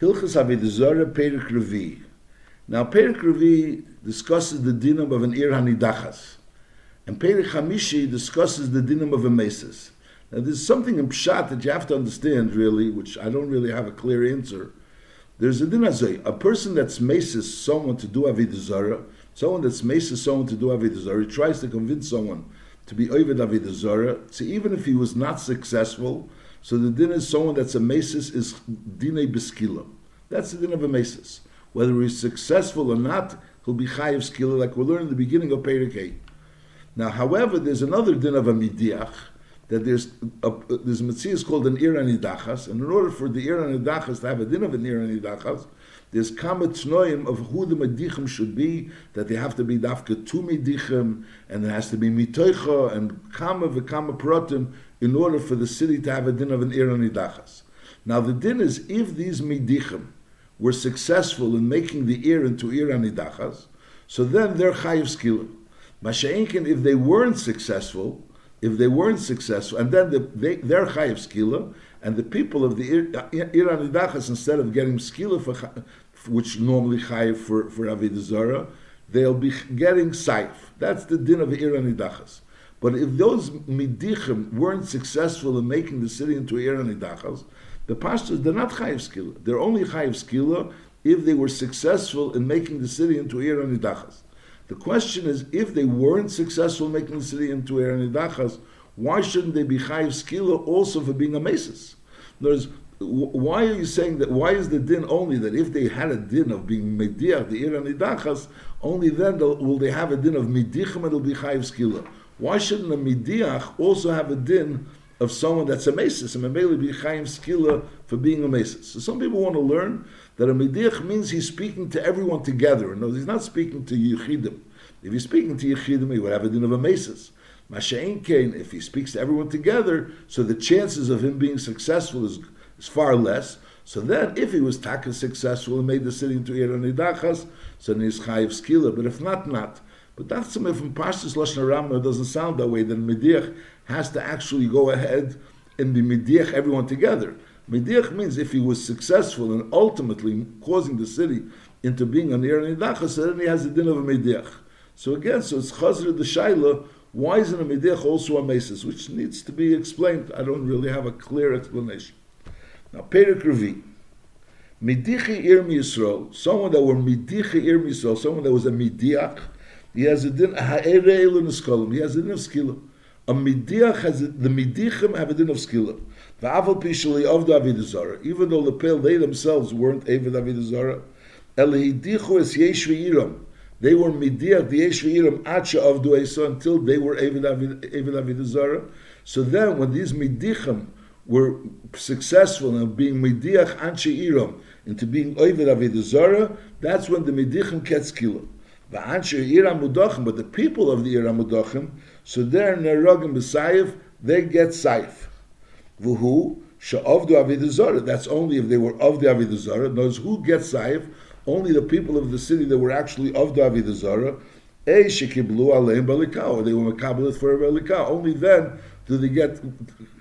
Hilchas Avedazara Perik Revi. Now, Perik Revi discusses the dinam of an Ir Hanidachas. And Perik Hamishi discusses the dinam of a Mesis. Now, there's something in Pshat that you have to understand, really, which I don't really have a clear answer. There's a din a person that's Mesis someone to do Avedazara, someone that's Mesis someone to do Avedazara, he tries to convince someone to be Ovid Avedazara, so even if he was not successful, so the din is someone that's a mesis is dine beskila. That's the din of a mesis. Whether he's successful or not, he'll be chayiv skila, like we learned in the beginning of Perikei. Now, however, there's another din of a midiach, that there's a, there's a mitzvah called an iranidachas, and in order for the iranidachas to have a din of an iranidachas, there's kama tnoim of who the medichim should be, that they have to be dafka two medichim, and there has to be mitoicha, and kama v'kama protim, in order for the city to have a din of an Ir Nidachas. Now the din is if these Midichim were successful in making the Ir into Ir Nidachas, so then they're Chayiv Skila. Masha'inkin, if they weren't successful, if they weren't successful, and then the, they, they're Chayiv Skila, and the people of the Ir Nidachas, instead of getting Skila, for, which normally Chayiv for, for Avidazara, they'll be getting Saif. That's the din of Ir Nidachas. But if those midichim weren't successful in making the city into Ir Nidachas, the pastors, they're not chayiv skila. They're only chayiv skila if they were successful in making the city into Ir Nidachas. The question is, if they weren't successful in making the city into Ir Nidachas, why shouldn't they be chayiv skila also for being a mesis? Words, why are you saying that? Why is the din only that if they had a din of being mediach the ir nidachas, only then will they have a din of midichim it'll be chayiv skila? Why shouldn't a midiach also have a din of someone that's a mesis and maybe be chaim skila for being a mesis? So some people want to learn that a midiach means he's speaking to everyone together. No, he's not speaking to yichidim. If he's speaking to yichidim, he would have a din of a mesis. Masha'in if he speaks to everyone together, so the chances of him being successful is, is far less. So then, if he was taka successful and made the city into Ir Nidachas, so then he's chayiv skila. But if not, not. But that's something from Pashtus Lashon Rambam doesn't sound that way. Then Mediach has to actually go ahead and be Mediach everyone together. Mediach means if he was successful in ultimately causing the city into being an Ir Nidacha, so then he has the din of a Mediach. So again, so it's Chazr the Shaila, why isn't a Mediach also a Mesis? Which needs to be explained. I don't really have a clear explanation. Now, Perik Revi. Midichi Irm Yisrael, someone that were Midichi Irm Yisrael, someone that was a Midiach, he has a din ha'erei in He has a din of skila. A midiach has a, the midichim have a din of skila. Va'aval pishali of the avidazara. Even though the pale they themselves weren't avid avidazara, elihidichu es yeshvi iram. They were midiach the yeshvi iram acha of duesa until they were avid avidazara. So then, when these midichim were successful in being midiach anche iram into being ovid avidazara, that's when the midichim get skila. But the people of the Ir Amudachim, so they're Nerogim B'Sayiv, they get Saif. Vuhu, Sha'avdu Avidazara. That's only if they were of the Avidazara. Knows who gets Saif? Only the people of the city that were actually of the Avidazara. A Shekiblu Aleim Balikah, or they were Makabalit for a Balikah. Only then do they get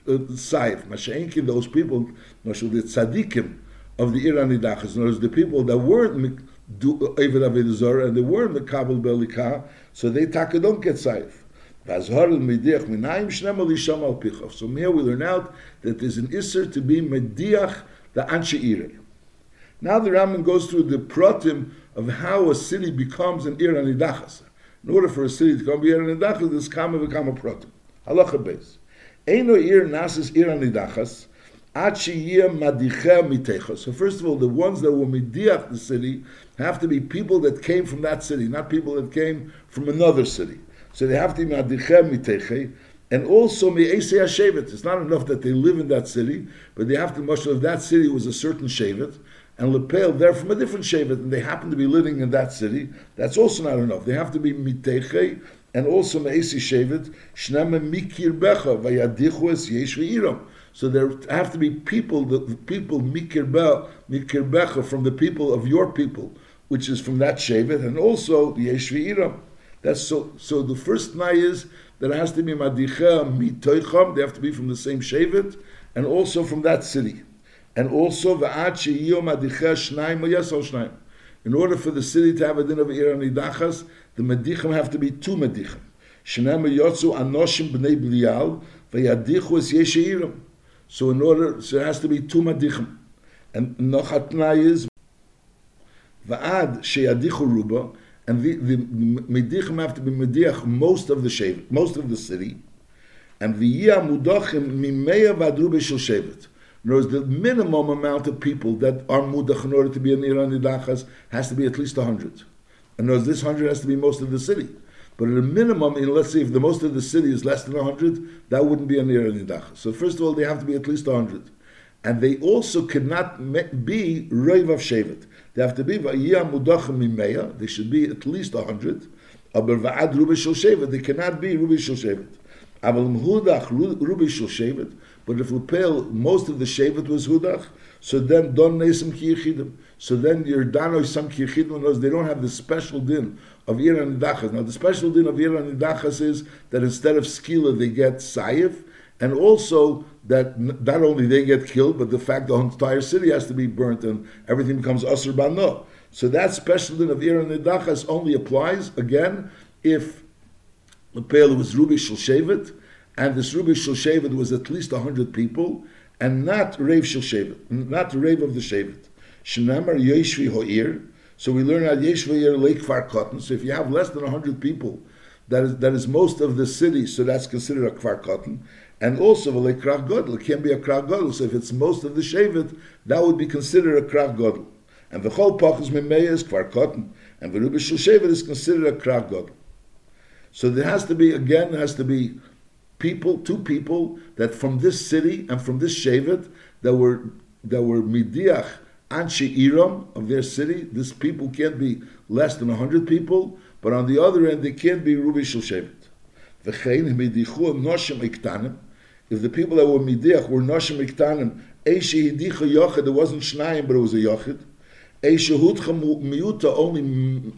uh, Saif. Masha'inki, those people, Masha'ul, the tzaddikim of the Iranidachas. In other words, the people that weren't do Eved Avodah and they were Kabul Belika, so they taka don't get saif. So here we learn out that there's an isser to be mediach the anshe Now the Rambam goes through the pratim of how a city becomes an ir anidachas. In order for a city to become ir anidachas, there's kama v'kama pratim. Halacha beis. Eino ir nasis ir anidachas, so first of all, the ones that were midiach the city have to be people that came from that city, not people that came from another city. So they have to be madichem miteche, and also me'esei shevet. It's not enough that they live in that city, but they have to much of that city was a certain shevet, and lepel they're from a different shevet, and they happen to be living in that city. That's also not enough. They have to be miteche and also me'esei shevet shnema mikir becha vayadichu es yesh so there have to be people, the people mikirbecha from the people of your people, which is from that shevet, and also the yeshvi That's so. So the first night is that it has to be madicha mitoicham. They have to be from the same shevet, and also from that city. and also va'ad sheyiyom adicheh shnaim yesol shnaim. In order for the city to have a din of ir nidachas, the medichim have to be two medichim. Shnaim yotzu anoshim b'nei blial v'yadichu es yesheirim. So in order, so it has to be two medichim. And nochatnai is va'ad sheyadichu ruba, and the, the medichim have to be mediach most of the shevet, most of the city, and v'yia mudachim mimeya v'adru b'shel shevet. In other words, the minimum amount of people that are mudach in order to be an Iran Nidachas has to be at least 100. In other words, this 100 has to be most of the city. But at a minimum, in, let's say if the most of the city is less than 100, that wouldn't be an Iran Nidachas. So first of all, they have to be at least 100. And they also cannot be Reiv of Shevet. They have to be Va'iyah Mudachim Mimeya. They should be at least 100. Aber Va'ad Rubi Shel Shevet. They cannot be Rubi Shel Shevet. Aval Mhudach Rubi Shel Shevet. But if Lepel, most of the Shevet was Hudach, so then Don Nesim Kiyichidim. So then your Dano Sam Kiyichidim knows they don't have the special din of Iran Nidachas. Now the special din of Iran Nidachas is that instead of Skila they get Sayif, and also that not only they get killed, but the fact the entire city has to be burnt and everything becomes Asr Bano. So that special din of Iran Nidachas only applies, again, if Lepel was Rubi Shul Shevet, and this Shul Shevet was at least 100 people, and not Rev Shevet, not Rev of the Shevet. Yeshvi Ho'ir, so we learn at Yeshvi Ho'ir Lake Far Cotton, so if you have less than 100 people, that is, that is most of the city, so that's considered a Kfar Cotton. And also, a Krach Godel, it can be a Krach so if it's most of the Shevet, that would be considered a Krach Godel. And the whole Pachas Mimeya is Kfar Cotton, and the Shul Shevet is considered a Krach Godel. So there has to be, again, there has to be people, two people that from this city and from this Shevet that were that were midiach anshe iram of their city. This people can't be less than hundred people, but on the other end they can't be rubi shel Shevet. If the people that were midiach were noshim iktanim, it wasn't shnayim, but it was a yochid. Eishi hudcha miuta, only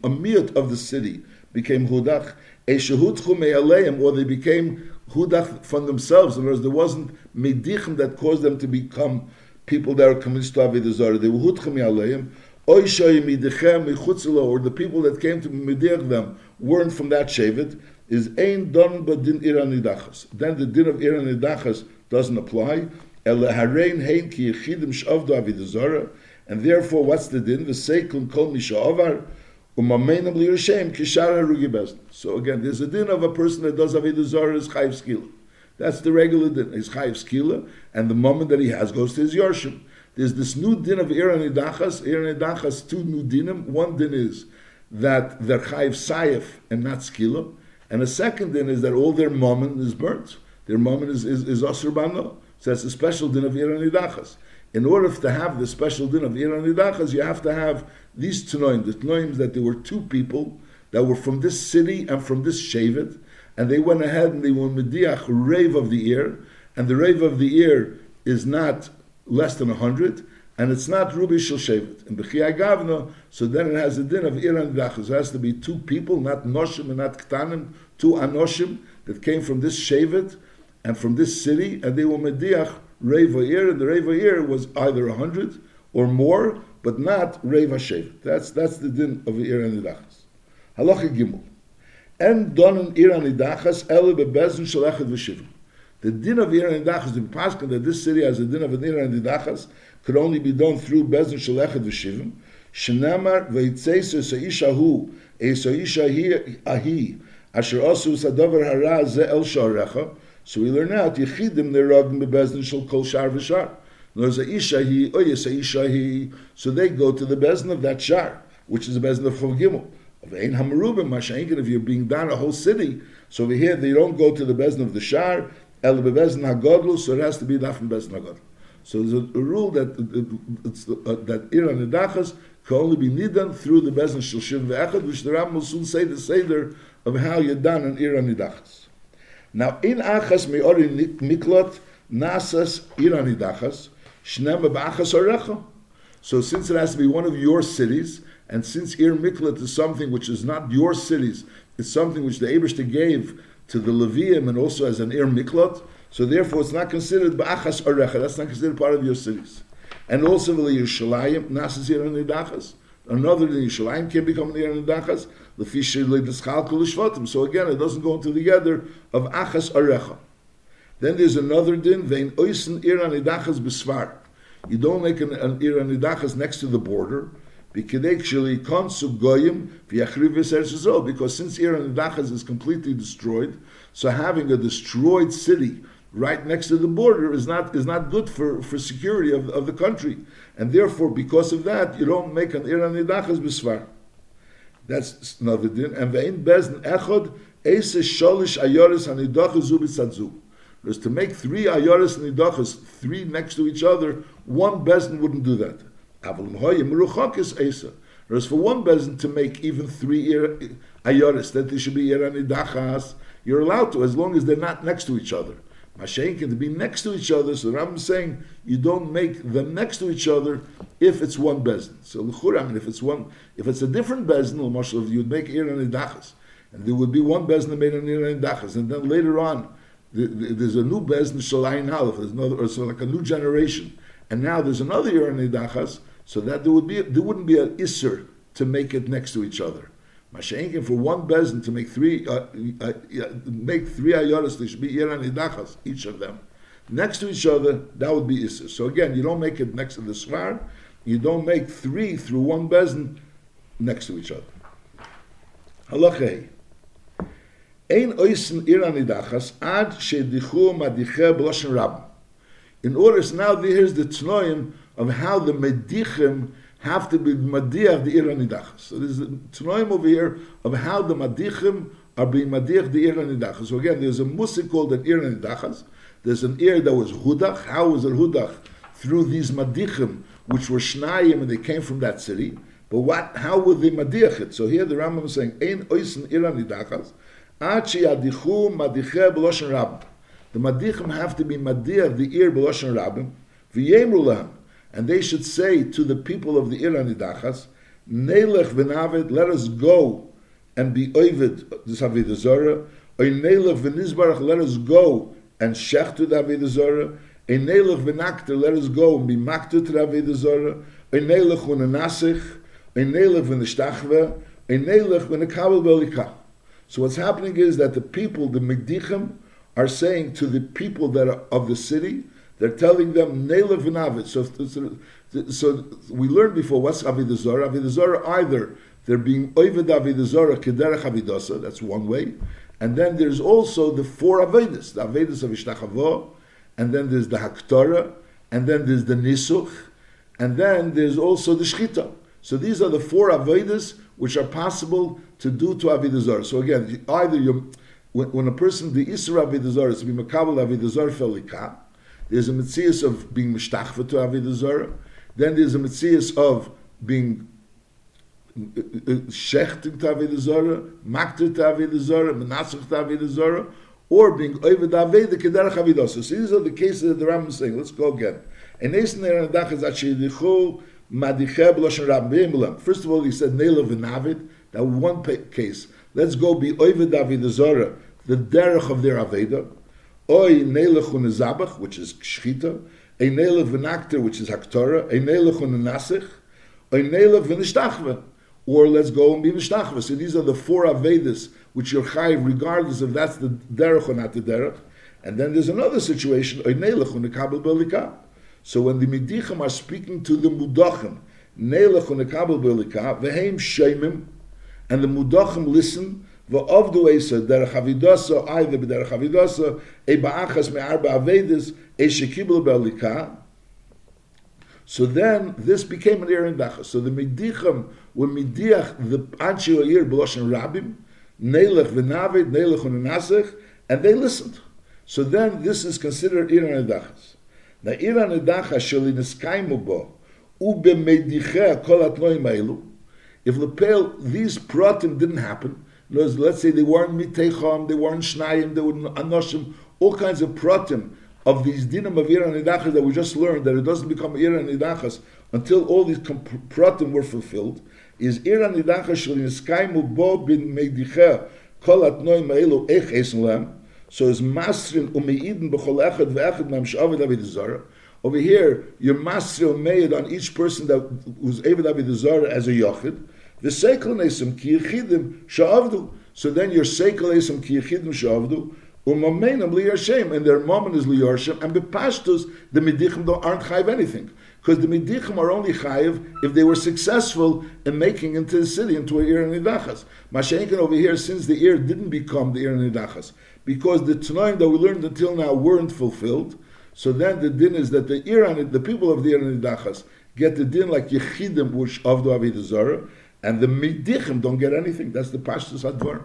a miut of the city became hudach. Eishi hudchu me'aleim, or they became hudach from themselves. In other words, there wasn't medichim that caused them to become people that are committed to Avodah Zarah. They were hudchim yaleim. Or the people that came to medich them weren't from that shevet. Is ein don but din iran nidachas. Then the din of iran nidachas doesn't apply. El harein hein ki shavdu Avodah Zarah. And therefore, what's the din? So again, there's a din of a person that does Avodah Zarah is Chayiv Skila. That's the regular din. He's Chayiv Skila, and the moment that he has goes to his Yorshim. There's this new din of Iran Idachas. Iran Idachas, two new dinim. One din is that they're Chayiv Sayef and not Skila. And the second din is that all their moment is burnt. Their moment is, is, is Bano. So that's a special din of Iran Idachas. In order to have the special din of Iran Idachas, you have to have these Tanoim, the Tanoim that there were two people that were from this city and from this Shevet, and they went ahead and they were Mediach, rave of the ear, and the rave of the ear is not less than a hundred, and it's not Rubi Shel Shevet. And Bechiyah Gavna, so then it has a din of Iran Dachas. It has to be two people, not Noshim and not Ktanim, two Anoshim that came from this Shevet and from this city, and they were Mediach, Rave ear, and the Rave ear was either a hundred or more, but not Reiv HaShevet. That's, that's the din of Ir Anidachas. Halacha Gimel. En donen Ir Anidachas ele bebezin shalachet v'shivim. The din of Ir Anidachas, the paskin that this city has a din of an Ir Anidachas, could only be done through bezin shalachet v'shivim. Shenamar v'yitzeisu sa'isha hu, e sa'isha hi ahi, asher osu sadavar hara ze el sharecha, so we learn out, yichidim neragim bebezin shal kol shar v'shar. There's a ishahi, oh yes, a ishahi. So they go to the bezin of that shar, which is the bezin of Chol Gimel. Of Ein Hamarubim, Mashainkin, if you're being down a whole city, so over here they don't go to the bezin of the shar, el bezin hagodlu, so it has to be from bezin hagodlu. So there's a, rule that it's, uh, that Iran Nedachas can only be nidan through the bezin shilshim ve'echad, which the Ram will soon say the seder of how you're done in Iran Nedachas. Now, in Achas Me'ori Miklot, Nasas Iran Nedachas, so since it has to be one of your cities, and since Ir Miklat is something which is not your cities, it's something which the Abishta gave to the Levium and also as an Ir Miklat, so therefore it's not considered Ba'achas Arecha, that's not considered part of your cities. And also the Yerushalayim Nasas Ir Nidachas. Another than Yerushalayim can become an Ir Nidachas. The fish Shvatim. So again, it doesn't go into the together of Achas Arecha. Then there's another din, Vein Oisen Ir Nidachas Besvar. You don't make an, an Ir Nidachas next to the border. Because actually, because since Ir Nidachas is completely destroyed, so having a destroyed city right next to the border is not is not good for, for security of, of the country. And therefore, because of that, you don't make an Ir Nidachas Besvar. That's another din. And ve'in bezn echod eise sholish ayoris hanidachas ubitzadzu. Because to make three ayoris hanidachas, three next to each other, one bezin wouldn't do that. Whereas for one bezin to make even three ayoris, that they should be iranidachas, you're allowed to, as long as they're not next to each other. Mashenkin to be next to each other. So is saying you don't make them next to each other if it's one bezin. So l'chura, I mean, if it's one, if it's a different bezin, l'mashal, you'd make ir and and there would be one bezin that made an ir and and then later on there's a new bezin shalayin halaf. There's another, or so like a new generation, and now there's another ir and idachas. So that there would be there wouldn't be an isser to make it next to each other. Mashenkin for one bezin to make three uh, uh, make three ayoras, they should be yeran idachas, each of them next to each other. That would be issa. So again, you don't make it next to the svar. You don't make three through one bezin next to each other. Halachei. Ein oisen iran idachas ad shedichu madiche b'loshen rab. In order, so now here's the tnoim of how the medichim have to be madiach the iranidachas. So there's a tanoim over here of how the madichim are being madiach the iranidachas. So again, there's a musik called an iranidachas. There's an ear that was hudach. How was it hudach? Through these madichim, which were shnayim, and they came from that city. But what? How would they madiach it? So here the Rambam is saying, "Ein oisen iranidachas, achi adichu madiche b'loshen rab." The madichim have to be madiach the ear b'loshen rabim. V'yemru lahem and they should say to the people of the Iranidachas, Nelech v'navid, let us go and be oivid this Avodah Zorah, or Nelech v'nizbarach, let us go and shechtu the Avodah Zorah, or Nelech v'nakter, let us go and be makter to the Avodah Zorah, or Nelech v'nanasich, or Nelech v'nishtachve, or Nelech v'nekabel belika. So what's happening is that the people, the Megdichim, are saying to the people that are of the city, they're telling them Nelev v'navid. So, so, so we learned before what's Avodah Zarah. Avodah Zarah either they're being Oived Avodah Zarah Kederech Avidasa, that's one way. And then there's also the four Avedis, the Avedis of Ishtachavo, and then there's the Haktorah, and then there's the Nisuch, and then there's also the Shchita. So these are the four Avedis which are possible to do to Avodah Zarah. So again, either you when, when a person, the Isra Avodah Zarah is to be Makabal Avodah Zarah Felikah, there's a mitzvah of being mishtachva to Avodah Zarah. Then there's a mitzvah of being uh, uh, shechting to Avodah Zarah, makter to Avodah Zarah, menasach to Avodah Zarah, or being over the Aveda kederach So these are the cases that the Rambam is saying. Let's go again. And Eisen er Nadach is B'Loshen Rabbim First of all, he said Nela v'Navid. That one case. Let's go be the Avodah the derech of their Aveda. Oy nelech un zabach, which is shchita, a nelech v'nakter, which is haktora, a nelech un nasich, a nelech v'nishtachve, or let's go and be. So these are the four Avedis, which you're chayiv, regardless if that's the derech or not the derech. And then there's another situation, a nelech un kabel belika. So when the midichim are speaking to the mudachim, nelech un kabel belika, veheim shemim, and the mudachim listen, V'ovdu esa derech avidasa, either b'derech avidasa, e ba'achas me'arba avedis, e shekibel be'alika. So then, this became an Aaron Dacha. So the Midicham were Midiach, the Anshi Oyer, B'loshen Rabim, Neilech v'navid, Neilech v'nasech, and they listened. So then, this is considered Aaron Dachas. Sheli neskaimu bo, ube medicheh kol atnoim ailu, if Lepel, these pratim didn't happen, let's say they weren't miteicham, they weren't shnayim, they were anoshim, all kinds of pratim of these dinam of Nidachas that we just learned that it doesn't become Iran Nidachas until all these pratim were fulfilled, is Iran Nidachas shel yiskaimu bo bin meidicha kol ma'elu ech esenlam, so is masrin umeiden b'chol echad ve'echad ma'am sh'avid avid zara, Over here, you're masril made on each person that was to be as a yochid. The seikel nesim ki yechidim sha'avdu. So then your seikel nesim ki yechidim sha'avdu. Umamenam li Hashem, and their moment is li Hashem, and bepashtus the midichim aren't chayv anything because the midichim are only chayiv if they were successful in making into the city into a ir nidachas. Mashenkin over here, since the ir didn't become the ir nidachas, because the tanoim that we learned until now weren't fulfilled, so then the din is that the ir the people of the ir nidachas get the din like yechidim which of the avidah and the midichim don't get anything. That's the pashtus advar.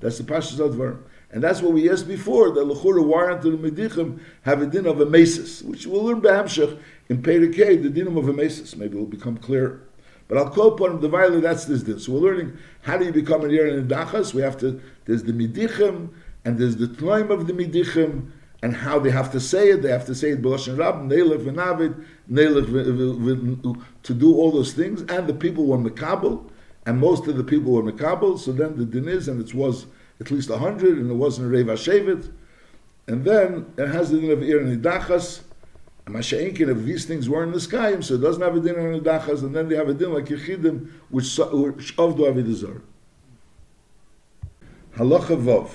That's the pashtus advar. And that's what we asked before, that Lechura warrant to the Medichim have a din of a mesis, which we'll learn Behamshech in Perikei, the din of a mesis. Maybe it will become clear. But I'll call upon the Violet, that's this din. So we're learning how do you become an in Dachas. We have to, there's the Medichim, and there's the Tnoim of the Medichim, and how they have to say it. They have to say it B'Lashon Rab, Neilach v'Navid, Neilach to do all those things. And the people were Mekabel, and most of the people were Mekabel. So then the din is, and it was at least hundred, and it wasn't Reva Shevet. And then it has the din of Ir Nidachas, and Masha'inkin, if these things were in the sky, so it doesn't have a din of Nidachas, and then they have a din like Yechidim, which, Avdu Avidazar. Halacha Vov,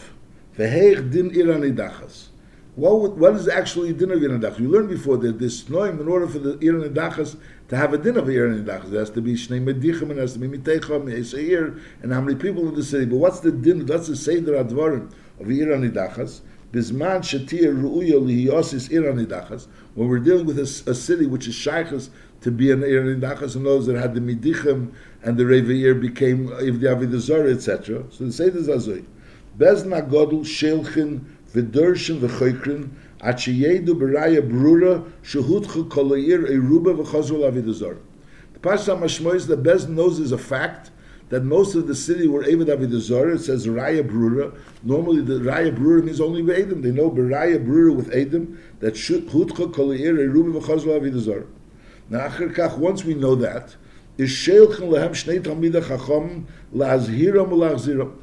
Veheich din Ir Nidachas. What, what is actually din of Ir Nidachas? We learned before that this noim, in order for the Ir Nidachas to have a din of Ir Nidachas, there has to be Shnei Medichim, and has to be Miteicham, Yeseir, and how many people in the city. But what's the din, that's the Seder Advarim of Ir Nidachas? Bisman Shatir Ru'uya Liyosis Ir Nidachas, when we're dealing with a, a city which is Shaykhas to be an Ir Nidachas, and those that had the Midichim, and the Reveir became, if the Avidazar, etc. So the Seder Zazoi. Bezna Godel Shelchin v'dershin v'choykrin at sheyedu beraya brura shehutchu kolayir eruba v'chazru lavidazar. The Pasha Mashmoy is the best knows is a fact that most of the city were Eved Avidazar. It says Raya Brura. Normally the Raya Brura means only Edom. They know Beraya Brura with Edom that Hutcha Kolayir Eruba v'chazru lavidazar. Now, kach, once we know that, is Sheilchen lehem shnei talmidei chacham la'azhiram u'la'azhiram.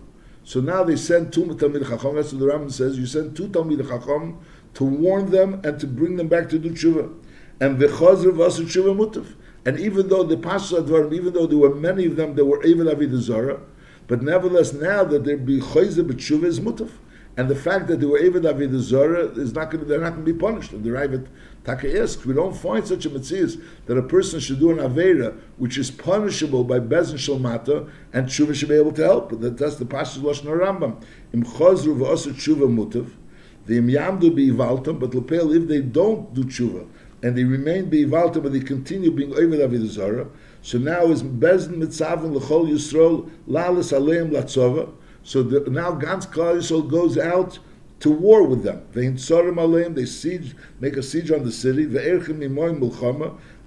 So now they send two Talmid Chacham. That's what the Rambam says. You send two Talmid Chacham to warn them and to bring them back to do tshuva. And the v'chazir v'asur tshuva mutav. And even though the Pasha Advarim, even though there were many of them that were Evil Avidah but nevertheless now that there be chayzer b'tshuva is mutav. And the fact that they were Evil Avidah is not going to, they're not going to be punished. And the Ravid Taka asks, we don't find such a mitzvah that a person should do an Avera which is punishable by Bezin Shalmata and Tshuva should be able to help. That, that's the Pashas Lashon Rambam. Im Chazru v'osur Tshuva mutav, the Im Yamdu be'ivaltam, but Lepel, if they don't do Tshuva, and they remain be'ivaltam, but they continue being over Avidah so now is Bezin Mitzavim L'chol Yisrael Lalas Aleim Latzova, so the, now Gans Klal Yisrael goes out to war with them. They siege, make a siege on the city.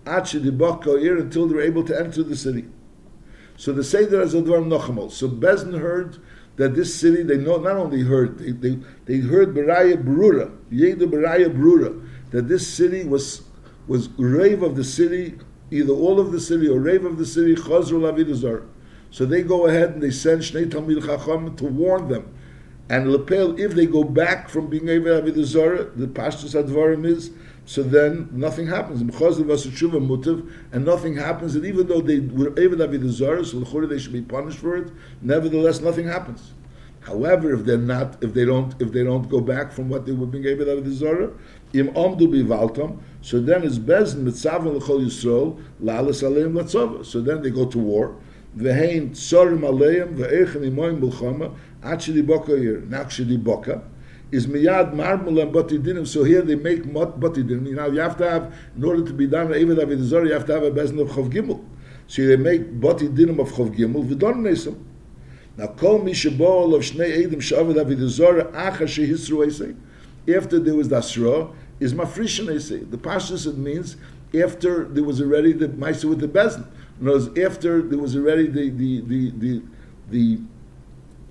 Until they're able to enter the city. So the Seder as Advar Nochamol. So Bezin heard that this city, they know, not only heard, they, they, they heard Beraya Brura, Yedu Beraya Brura, that this city was was rave of the city, either all of the city or rave of the city, Chazru Lavidazar. So they go ahead and they send Shnei Talmid Chacham to warn them and lepel, if they go back from being able to the Zara, the pashtus advarim is, so then nothing happens. And nothing happens, and even though they were able to the Zara, so they should be punished for it, nevertheless nothing happens. However, if they're not, if they don't, if they don't go back from what they were being able to the Zara, im omdu bivaltam, so then it's bezin mitzav l'chol yisrael la'alas aleim latzava. So then they go to war. V'hein tsorim aleim v'eichem imoim b'lchama Actually, boka here, nakshidi boka, is miyad marmul and batidinim. So here they make mot batidinim. You know, you have to have, in order to be done even avidzor, you have to have a bezin of chav gimel. So they make batidinim of chav gimel v'don nesim. Now, kol mi shebol of shnei edim shavad avidzor acha shehisru esei. After there was the asra, is mafrishin esei. The pashtus it means after there was already the ma'aser with the bezin. Words, after there was already the the the the, the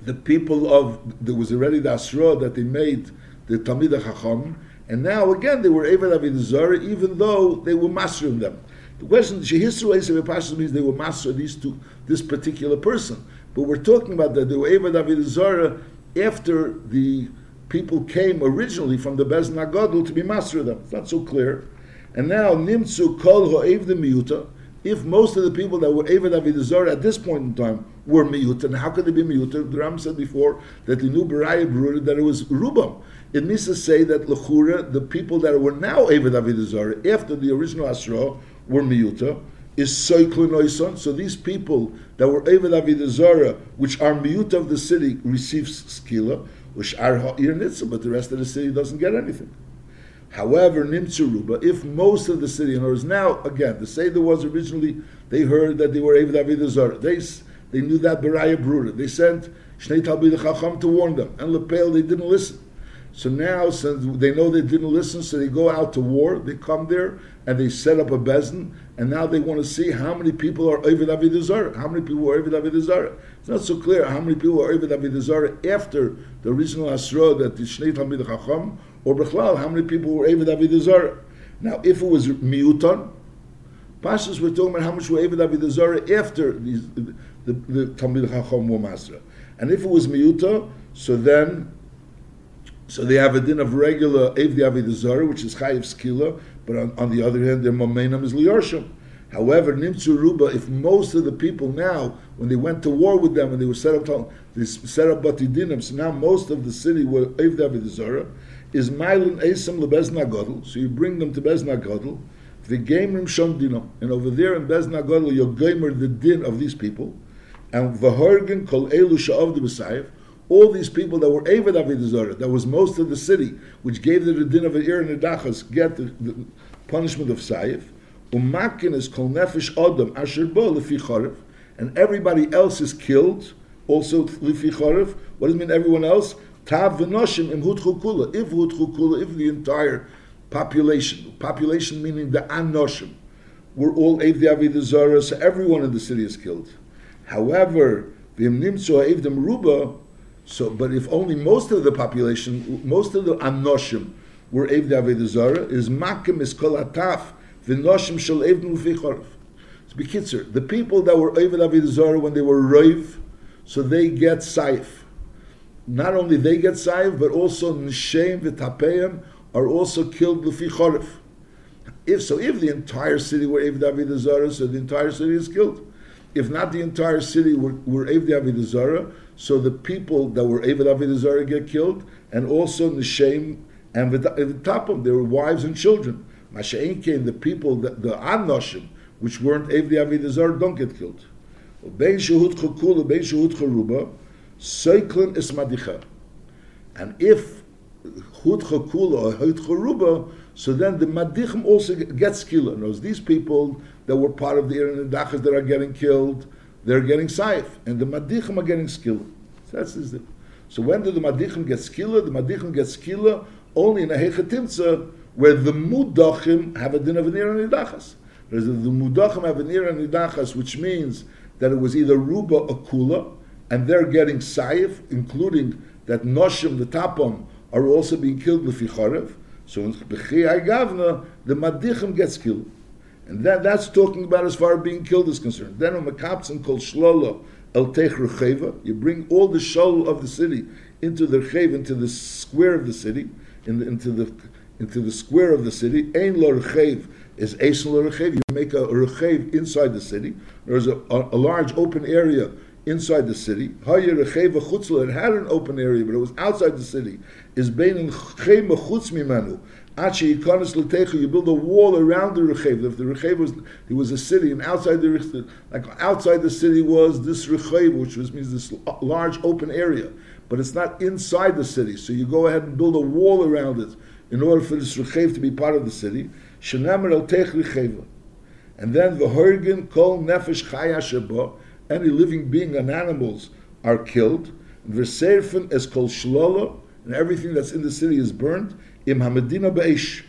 the people of there was already the asra that they made the Talmid Chacham, and now again they were able to the Zara, even though they were mastering them. The question Shehisru Esav means they were master these two this particular person, but we're talking about that they were able to the Zara after the people came originally from the Bezin Agadol to be master of them. It's not so clear. And now nimtzu kol ho'ev the miyuta. If most of the people that were Eved Avidazar at this point in time were miyuta, and how could they be miyuta? The Ram said before that the new Baraya Brura that it was rubam. It means to say that lechura, the people that were now Eved Avidazar after the original Asra were miyuta, is Soiklin So these people that were Eved Avidazara, which are miyuta of the city, receive skila, which are ha'ir nitzah, but the rest of the city doesn't get anything. However, Nimtzuruba, if most of the city, in other words, now, again, the Seder was originally, they heard that they were Eved Avidazara. They, they knew that Baraya Brura. They sent Shnei Talbid Chacham to warn them. And Lepel, they didn't listen. So now, since they know they didn't listen, so they go out to war. They come there and they set up a bezin, and now they want to see how many people are Ovid Avidazara. How many people are Ovid Avidazara? It's not so clear how many people are Ovid Avidazara after the original Asra that the Shnei Talmid Chacham, or Bechlal, how many people were Ovid Avidazara. Now, if it was Miutan, Pashas we're talking about how much were Ovid Avidazara after these, the, the, the Talmid Chacham were Masra. And if it was Miuta, so then so they have a din of regular Evdi Avidazara, which is Chayiv Skila, but on, on, the other hand, their Momenam is Liyorshim. However, Nimtzu Ruba, if most of the people now, when they went to war with them and they were set up, they set up Batidinim, so now most of the city were Evdi Avidazara, is Mailin Esam Lebezna Godel, so you bring them to Bezna Godel, the Gamerim Shon Dinam, and over there in Bezna Godel, you gamer the din of these people, and Vahorgan Kol Elu the Messiah, all these people that were Eved Avidazara, that was most of the city, which gave the din of Ir and Adachas, get the, the, punishment of Saif. Umakin is kol nefesh adam asher bo lefi chorev, and everybody else is killed, also lefi chorev. What does it mean everyone else? Tav v'noshim im hutchu. If hutchu if the entire population, population meaning the anoshim, were all Eved Avidazara, so everyone in the city is killed. However, v'im nimtzu ha'evdim ruba, so, but if only most of the population, most of the anoshim were Eved Avedazara, is makim is kol ataf, v'noshim shel Eved Mufichorov. So, the people that were Eved Avedazara when they were Roiv, so they get saif. Not only they get saif, but also Nishem v'tapeim are also killed Lufi If so, if the entire city were Eved Avedazara, so the entire city is killed. If not the entire city were, were Eved Avedazara, so the people that were Eved Avidazara get killed, and also Nishem and Vitapim, their wives and children. Masha'in came, the people, the, the Anoshim, which weren't Eved Avidazara, don't get killed. Bein Shehut Chukula, Bein Shehut Charuba, Seiklin Ismadicha. And if Hut Chakula or Hut Charuba, so then the Madichim also gets killed. Knows these people that were part of the Iran Dachas that are getting killed, they're getting saif, and the madichim are getting skilla. So that's the So when do the madichim get skilla? The madichim get skilla only in a hechatimtza where the mudachim have a din of an nidachas. Whereas the mudachim have an and nidachas, which means that it was either ruba or kula, and they're getting saif, including that noshim, the tapam, are also being killed with charev. So in Bechiyai Gavna, the madichim gets killed. And that, that's talking about as far as being killed is concerned. Then on Makapsin called Shlola El Tech you bring all the shol of the city into the Rechev, into the square of the city, in the, into the into the square of the city. Ein lo Rechev is Eisen lo Rechev. You make a Rechev inside the city. There's a, a, a large open area inside the city. It had an open area, but it was outside the city. Is you build a wall around the Rechev. If the Rechev was, it was a city, and outside the like outside the city was this Rechev, which was, means this large open area, but it's not inside the city. So you go ahead and build a wall around it in order for this Rechev to be part of the city. Shenamer El Tech Rechev. And then the Horgan Kol Nefesh Chaya Sheba, any living being and animals are killed. Verserfen es Kol Shlola, and everything that's in the city is burned im hamedina beish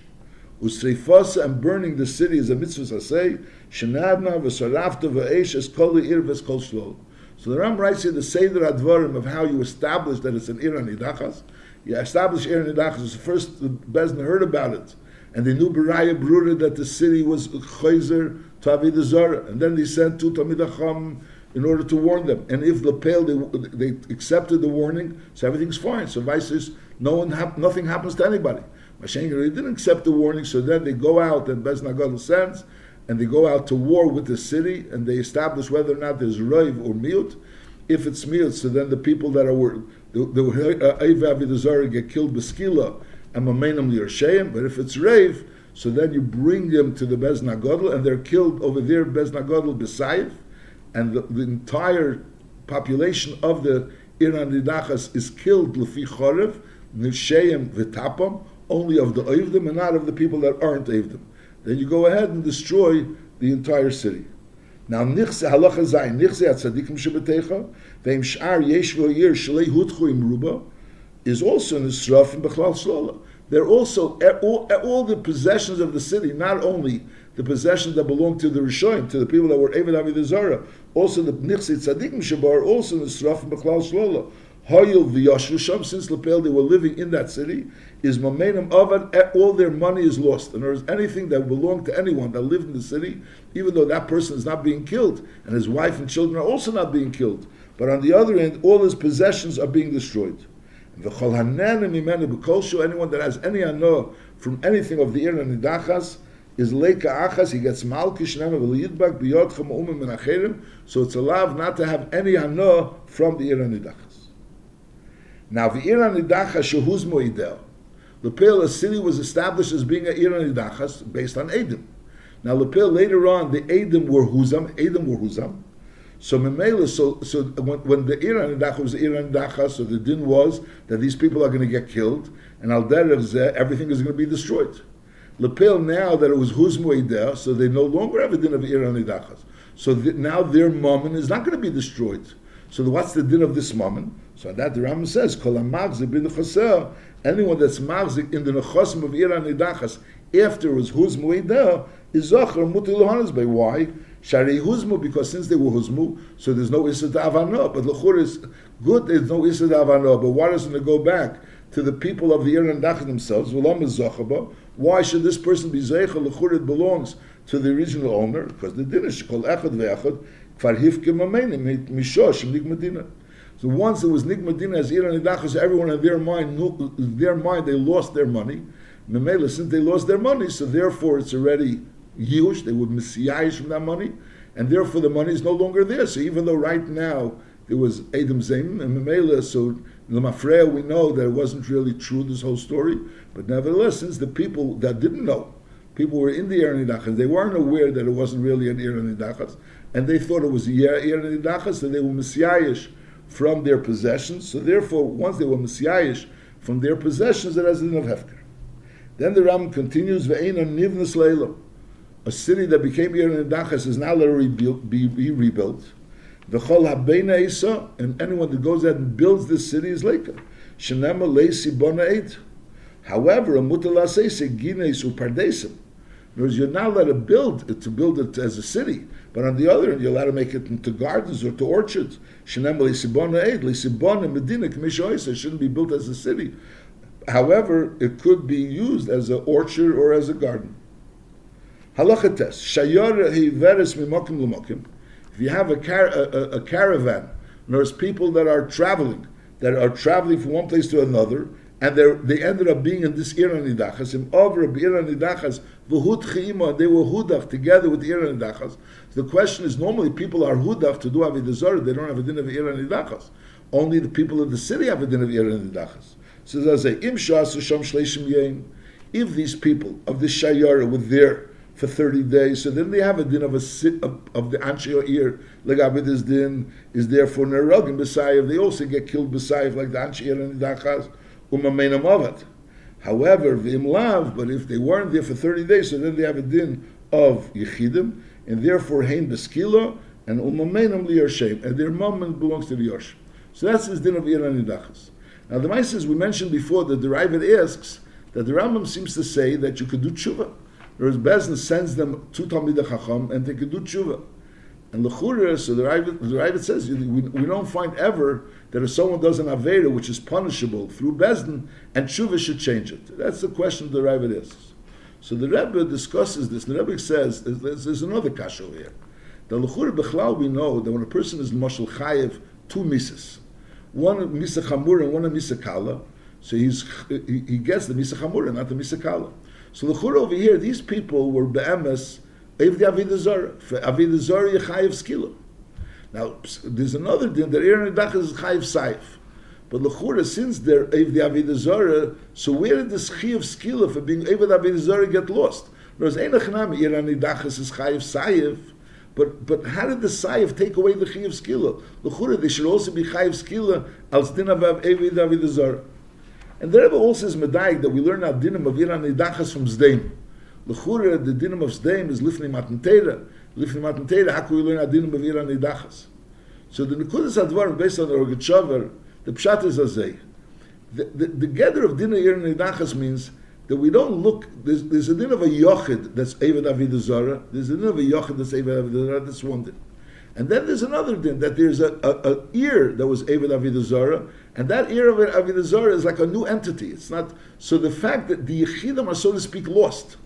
usreifasa and burning the city is a mitzvah say shenadna v'sarafta v'eish es kol ir v'es kol shlo so the Ram writes here the Seder Advarim of how you establish that it's an Ir Nidachas. You establish Ir Nidachas. First the Bezna heard about it. And they knew Beraya Brura that the city was Chayzer to Zara. And then they sent two Talmid Acham in order to warn them. And if the pale they, they accepted the warning, so everything's fine. So vice is no one hap- nothing happens to anybody. Mashenga, they didn't accept the warning, so then they go out, and Bez sends, and they go out to war with the city, and they establish whether or not there's Raiv or Miut. If it's Miut, so then the people that are the, the uh, Eiv get killed Beskila, and Mamenam Lirsheim, but if it's Raiv, so then you bring them to the Bez and they're killed over there, Bez Nagadol and the, the entire population of the Iran Nidachas is killed Lefi Chorev, Nishayim Vitapam, only of the Oivdim and not of the people that aren't Oivdim. Then you go ahead and destroy the entire city. Now, Nichse Halacha Zayin, Nichse At Tzadikim Shebetecha, Veim Sh'ar Yesh V'Yir Shalei Hutchu Im Ruba, is also in the Sraf and Bechlal Shlola. They're also all, all the possessions of the city, not only the possessions that belong to the Rishoim, to the people that were Eved the Zara, also the Nichse Tzadikim Shebar, also the Sraf Bechlal Shlola. Hoyil v'yashvusham, since Lepel they were living in that city, is momentum of it, all their money is lost. And there is anything that belonged to anyone that lived in the city, even though that person is not being killed, and his wife and children are also not being killed. But on the other end, all his possessions are being destroyed. Anyone that has any anah from anything of the Ir Nidachas is leika achas, he gets malkish nema v'liyidbak biyotchem umim menacherim, so it's allowed not to have any anah from the Ir and Nidachas. Now, the Iran Nidachas shehuz moidel. Lepil, a city was established as being an Iran Nidachas based on Edom. Now, the Lepil, later on, the Edom were Huzam, Edom were Huzam. So so so when, when the Iran Nidachas was the Iran so the din was that these people are going to get killed, and al everything is going to be destroyed. Lepil, now that it was Huzmoideh, so they no longer have a din of Iran Nidachas. So the, now their moment is not going to be destroyed. So what's the din of this moment? So that the Rambam says, Kol bin chaser, anyone that's magzik in the nechosim of Iran Nidachas, after it was huzmu eder, is zocher mutil lohanas Why? Shari huzmu, because since they were huzmu, so there's no issa to avano. But lechur is good, there's no issa to avano. But why doesn't it go back to the people of the Iran Nidachas themselves? Why should this person be zeicher? Lechur it belongs to the original owner, because the din is called echad ve'echad, mishosh. So once it was Nigmadina as Iran Nidachas, everyone in their mind, their mind, they lost their money. Memela, since they lost their money, so therefore it's already huge. They would messiahish from that money, and therefore the money is no longer there. So even though right now there was Adam Zaim and Memela, so Lamafreya, we know that it wasn't really true, this whole story, but nevertheless, since the people that didn't know, people were in the Iran Nidachas, they weren't aware that it wasn't really an Iran Nidachas, and they thought it was Iran Nidachas, and they were messiahish from their possessions. So therefore, once they were messiahish from their possessions, it has a din of hefker. Then the Ram continues, Ve'ena nivnus leilam. A city that became Yerin Dachas is now literally be, be rebuilt. V'chol habeina isa, and anyone that goes out and builds this city is leika. Shenema leisi bona eit. However, a mutalasese gines upardesim. In other words, you're not allowed to build it to build it as a city, but on the other hand, you're allowed to make it into gardens or to orchards. Shenem leisibona eid, leisibona medina kmishoisa shouldn't be built as a city. However, it could be used as an orchard or as a garden. Halacha test. Shayar hiveres mimokim l'mokim. If you have a, car, a, a, caravan, there's people that are traveling, that are traveling from one place to another, and they ended up being in this Iran Nidachas, in over Iran Nidachas, they were Hudach together with Iran Nidachas. The question is, normally people are Hudach to do Avidazar, they don't have a din of Iran Nidachas. Only the people of the city have a din of Iran Nidachas. So as I say, Im Sham Shleishim Yain, if these people of the Shayara were there for 30 days, so then they have a din of a sit of, of the Anshe ear, Legabit is din, is there for Nerag and Besayev, they also get killed Besayev like the Anshe and Nidachas. Umameinam Avat. However, v'im lav, but if they weren't there for 30 days, so then they have a din of yichidim, and therefore hein beskila, and umamenam liyarshem, and their moment belongs to the yarsh. So that's his din of Iran Nidachas. Now the Mises we mentioned before that the Ravid asks that the Rambam seems to say that you could do tshuva. Whereas Bezin sends them to Talmid Chacham and they could do tshuva. And Lechura, so the Ravid says, we, we don't find ever that if someone does an Avera which is punishable through Bezdin, and Tshuva should change it. That's the question the Rebbe asks. So the Rebbe discusses this. The Rebbe says, there's, there's another kasha here. The Lechur Bechlal, we know that when a person is Mashal Chayev, two misas, one misa chamur and one misa kala, So he's he, he gets the Misa Chamura, not the Misa Kala. So the Chur over here, these people were Be'emes, Ev the Zara. For Avidah Zara, Yechayev Skila. Now, there's another din that Aaron is Chayev Saif. But the Lechura, since they're Ev the Avidah Zara, so where did this Chayev Skila for being Ev the Zara get lost? There's Einachnam, Aaron Dachas is Chayev Saif. But but how did the Saif take away the Chayev Skila? Lechura, they should also be Chayev Skila als din the Avidah Zara. And the Rebbe also says Medayik that we learn our dinim of Iran Nidachas from Zdeim. L'chura, the dinim of Zdeim is Lifnei Matan Teira. Lifnei Matan Teira, how can we learn our dinim of Iran Nidachas? So the Nekudas Advar, based on the Rogachover, the Pshat is Azay. The, the, the gather of dinim Iran Nidachas means that we don't look, there's, there's a din of a yochid that's Eved Avidah Zara, there's a din of a yochid that's Eved Avidah Zara, that's one din. And then there's another din, that there's a, a, a ear that was Eved Avidah Zara, and that ear of Avodah Zarah is like a new entity. It's not so. The fact that the Yechidim are, so to speak, lost,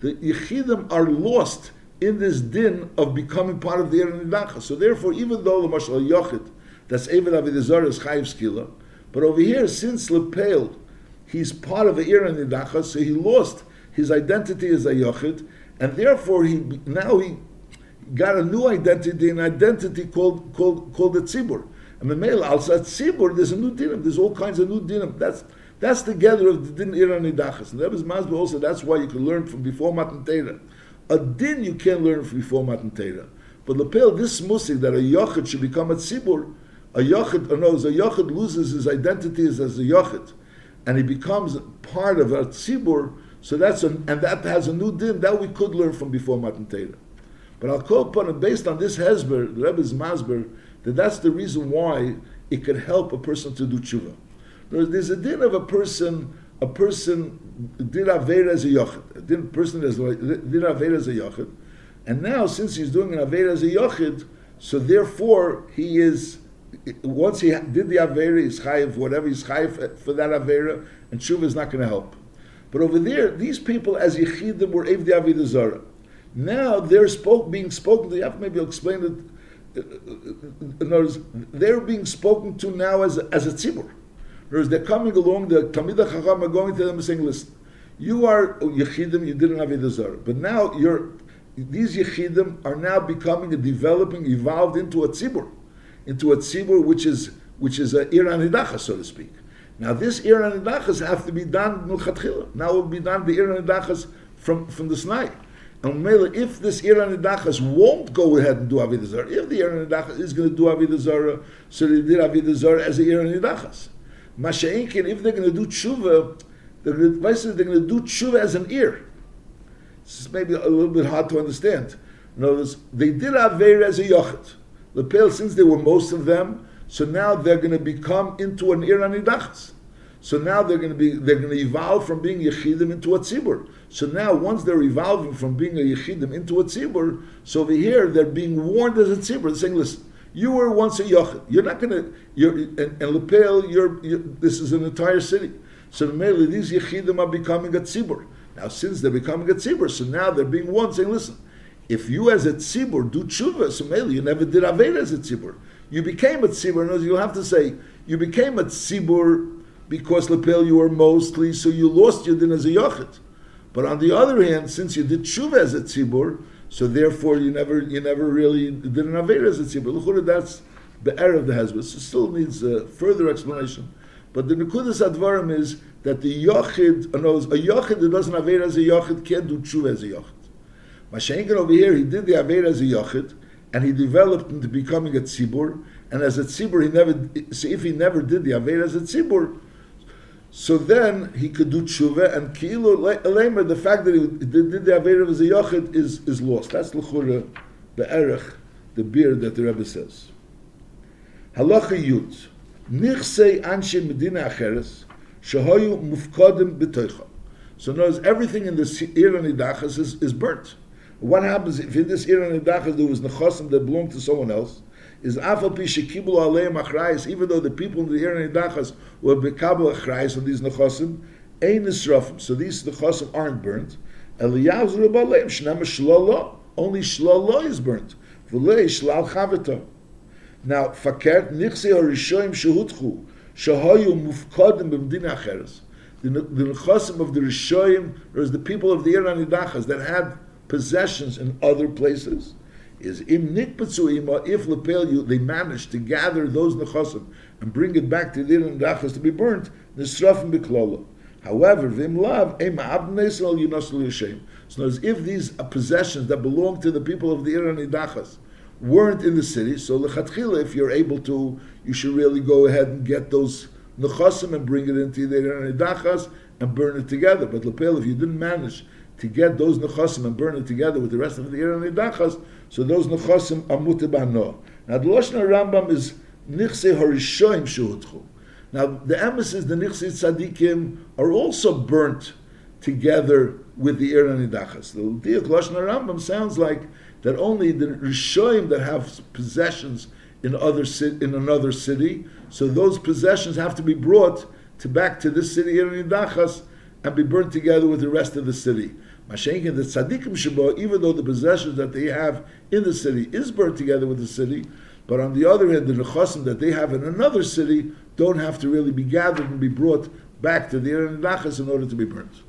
the Yechidim are lost in this din of becoming part of the Aaron Nidacha. So therefore, even though the Mashal Yochid, that's Eved Avodah Zarah is Chayiv Skila, but over here, since Lepel, he's part of the Aaron Nidacha, so he lost his identity as a Yochid, and therefore he now he got a new identity, an identity called called called the Tzibur. And the male also at Sibur, there's a new dinim. There's all kinds of new dinim. That's that's the gather of the din iran nidachas. And Rebbe's Masber also. That's why you can learn from before Matan Torah. A din you can't learn from before Matan Torah. But lapel this musik that a yochid should become a tzibur. A yochid, or no, a yochid loses his identity as, a yochid, and he becomes part of a tzibur. So that's a, and that has a new din that we could learn from before Matan Torah. But I'll call upon based on this Hezber, the Rebbe's Masber, that that's the reason why it could help a person to do tshuva. There's a din of a person, a person did avera as a yochid, a din person did avera as a yochid, and now since he's doing an avera as a yochid, so therefore he is once he did the avera, he's chayiv whatever he's chayiv for that avera, and tshuva is not going to help. But over there, these people as yichidim were ev the avodah zara. Now they're spoke, being spoken to. Maybe explain it in other words, they're being spoken to now as as a tzibur. Words, they're coming along, the Talmid Chacham are going to them and saying, listen, you are Yechidim, you didn't have a Zarah. But now you're, these Yechidim are now becoming developing, evolved into a tzibur, into a tzibur which is which is a Iran Hidacha, so to speak. Now this Iran Hidachas have to be done Milchatchila. Now it will be done the Iran Hidachas from, from the Snai. And if this Iran Nidachas won't go ahead and do Zarah, if the Iran Nidachas is going to do Zarah, so they did Zarah as the Iran Nidachas. Masha'inkin, if they're going to do tshuva, they're going to, they're going to do tshuva as an ear. This is maybe a little bit hard to understand. In other words, they did Avera as a Yochid. The pale, since they were most of them, so now they're going to become into an Iran Nidachas. So now they're going to be they're going to evolve from being yechidim into a tzibur. So now once they're evolving from being a yechidim into a tzibur, so over here they're being warned as a tzibur. They're saying, listen, you were once a yochid. You're not going to. You're and, and Lepel. You're, you're, This is an entire city. So mainly these yechidim are becoming a tzibur. Now since they're becoming a tzibur, so now they're being warned, saying, listen, if you as a tzibur do tshuva, so mainly you never did aveda as a tzibur. You became a tzibur. And You'll have to say you became a tzibur because lapel you were mostly, so you lost your din as a yochid. But on the other hand, since you did tshuva as a tzibur, so therefore you never you never really did an avera as a tzibur. L'chura, that's the error of the hezbollah. So still needs a further explanation. But the nekudas advarim is that the yochid, uh, knows a yochid that doesn't avera as a yochid can't do tshuva as a yochid. Mashenkin over here, he did the avera as a yochid, and he developed into becoming a tzibur. And as a tzibur, he never. So if he never did the avera as a tzibur, so then he could do tshuva, and ki'ilu lemer, the fact that he did the Aveir as a yochid is, is lost. That's l'chura, the erech, the beard that the Rebbe says. Halacha yud, nichsei anshe medina acheres, shahoyu mufkadim b'toicha. So notice everything in this Iran Idachas is, is burnt. What happens if in this Iran Idachas there was nechosim that belonged to someone else? Is afal pi shekibul aleim achrayis, even though the people in the Iran Nidachas were bekabel achrayis on these nechosim, ein nisrafim. So these nechosim aren't burnt. Eliyahu zurabaleim shnema shlala. Only shlala is burnt. V'lei shlal chavita. Now, fakert nichse harishoim shehutchu. Shahayu mufkadim b'mdina acheres. The nechasim of the Rishoyim, or the people of the Ir Nidachas that had possessions in other places, is im nikpatsu ima, if lepel you, they managed to gather those nechasim and bring it back to the Ir Nidachas to be burnt, nisrafim b'klolo. However, vim lav, ema abnesel yunosel yishem. So as if these possessions that belong to the people of the Ir Nidachas weren't in the city, so lechatchila, if you're able to, you should really go ahead and get those nechasim and bring it into the nidachas and burn it together. But lepel, if you didn't manage to get those nechasim and burn it together with the rest of the nidachas, so those nechasim are mutibano. Now the lashon Rambam is nichse harishoim shehutchu. Now the emphasis, the nichse tzadikim are also burnt together with the Ir Nidachas. The Lashon Rambam sounds like that only the Rishoim that have possessions in other in another city, so those possessions have to be brought to back to this city in Nidachas and be burnt together with the rest of the city. Mashenkin the tzaddikim shabo, even though the possessions that they have in the city is burnt together with the city, but on the other hand, the nechasim that they have in another city don't have to really be gathered and be brought back to the Nidachas in order to be burnt.